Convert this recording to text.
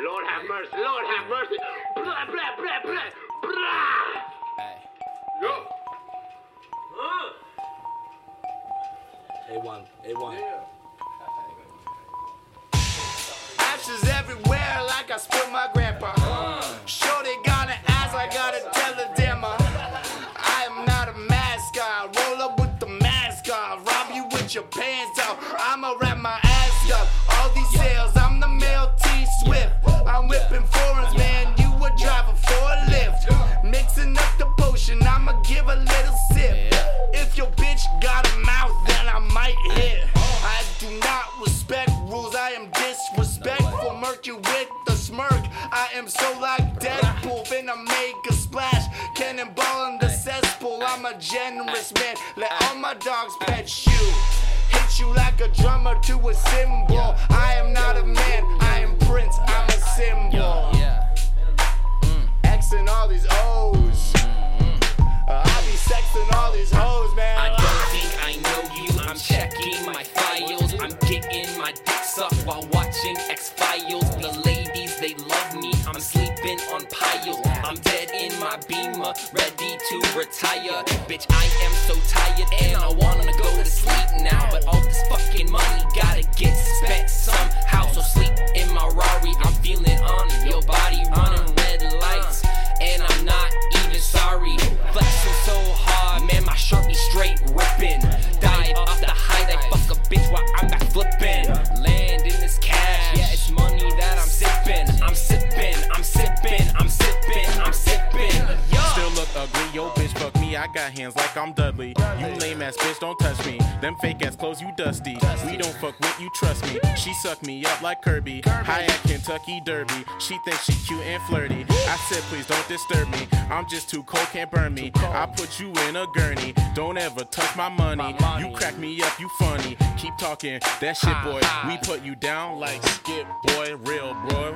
Lord have mercy, Lord have mercy. Blah, blah, blah, blah, blah. Yo. Huh? A1, A1. Ashes everywhere like I spilled my grandpa. Sure they gonna ask, I gotta tell the dimmer. Uh, I am not a mascot. Roll up with the mascot. Rob you with your pants off. I'ma wrap my ass up. All these sales, sip. If your bitch got a mouth, then I might hit. I do not respect rules, I am disrespectful. Murk you with the smirk. I am so like Deadpool, finna make a splash. Cannonball in the cesspool, I'm a generous man. Let all my dogs pet you. Hit you like a drummer to a cymbal. I am not a man, I am Prince, I'm I'm checking my files. I'm getting my dick sucked while watching X Files. The ladies, they love me. I'm sleeping on piles. I'm dead in my beamer, ready to retire. Bitch, I am so tired and I wanna got hands like I'm Dudley. You lame ass bitch, don't touch me. Them fake ass clothes, you dusty. We don't fuck with you, trust me. She suck me up like Kirby. High at Kentucky Derby. She thinks she cute and flirty. I said please don't disturb me. I'm just too cold, can't burn me. I put you in a gurney. Don't ever touch my money. You crack me up, you funny. Keep talking, that shit boy. We put you down like skip boy, real boy.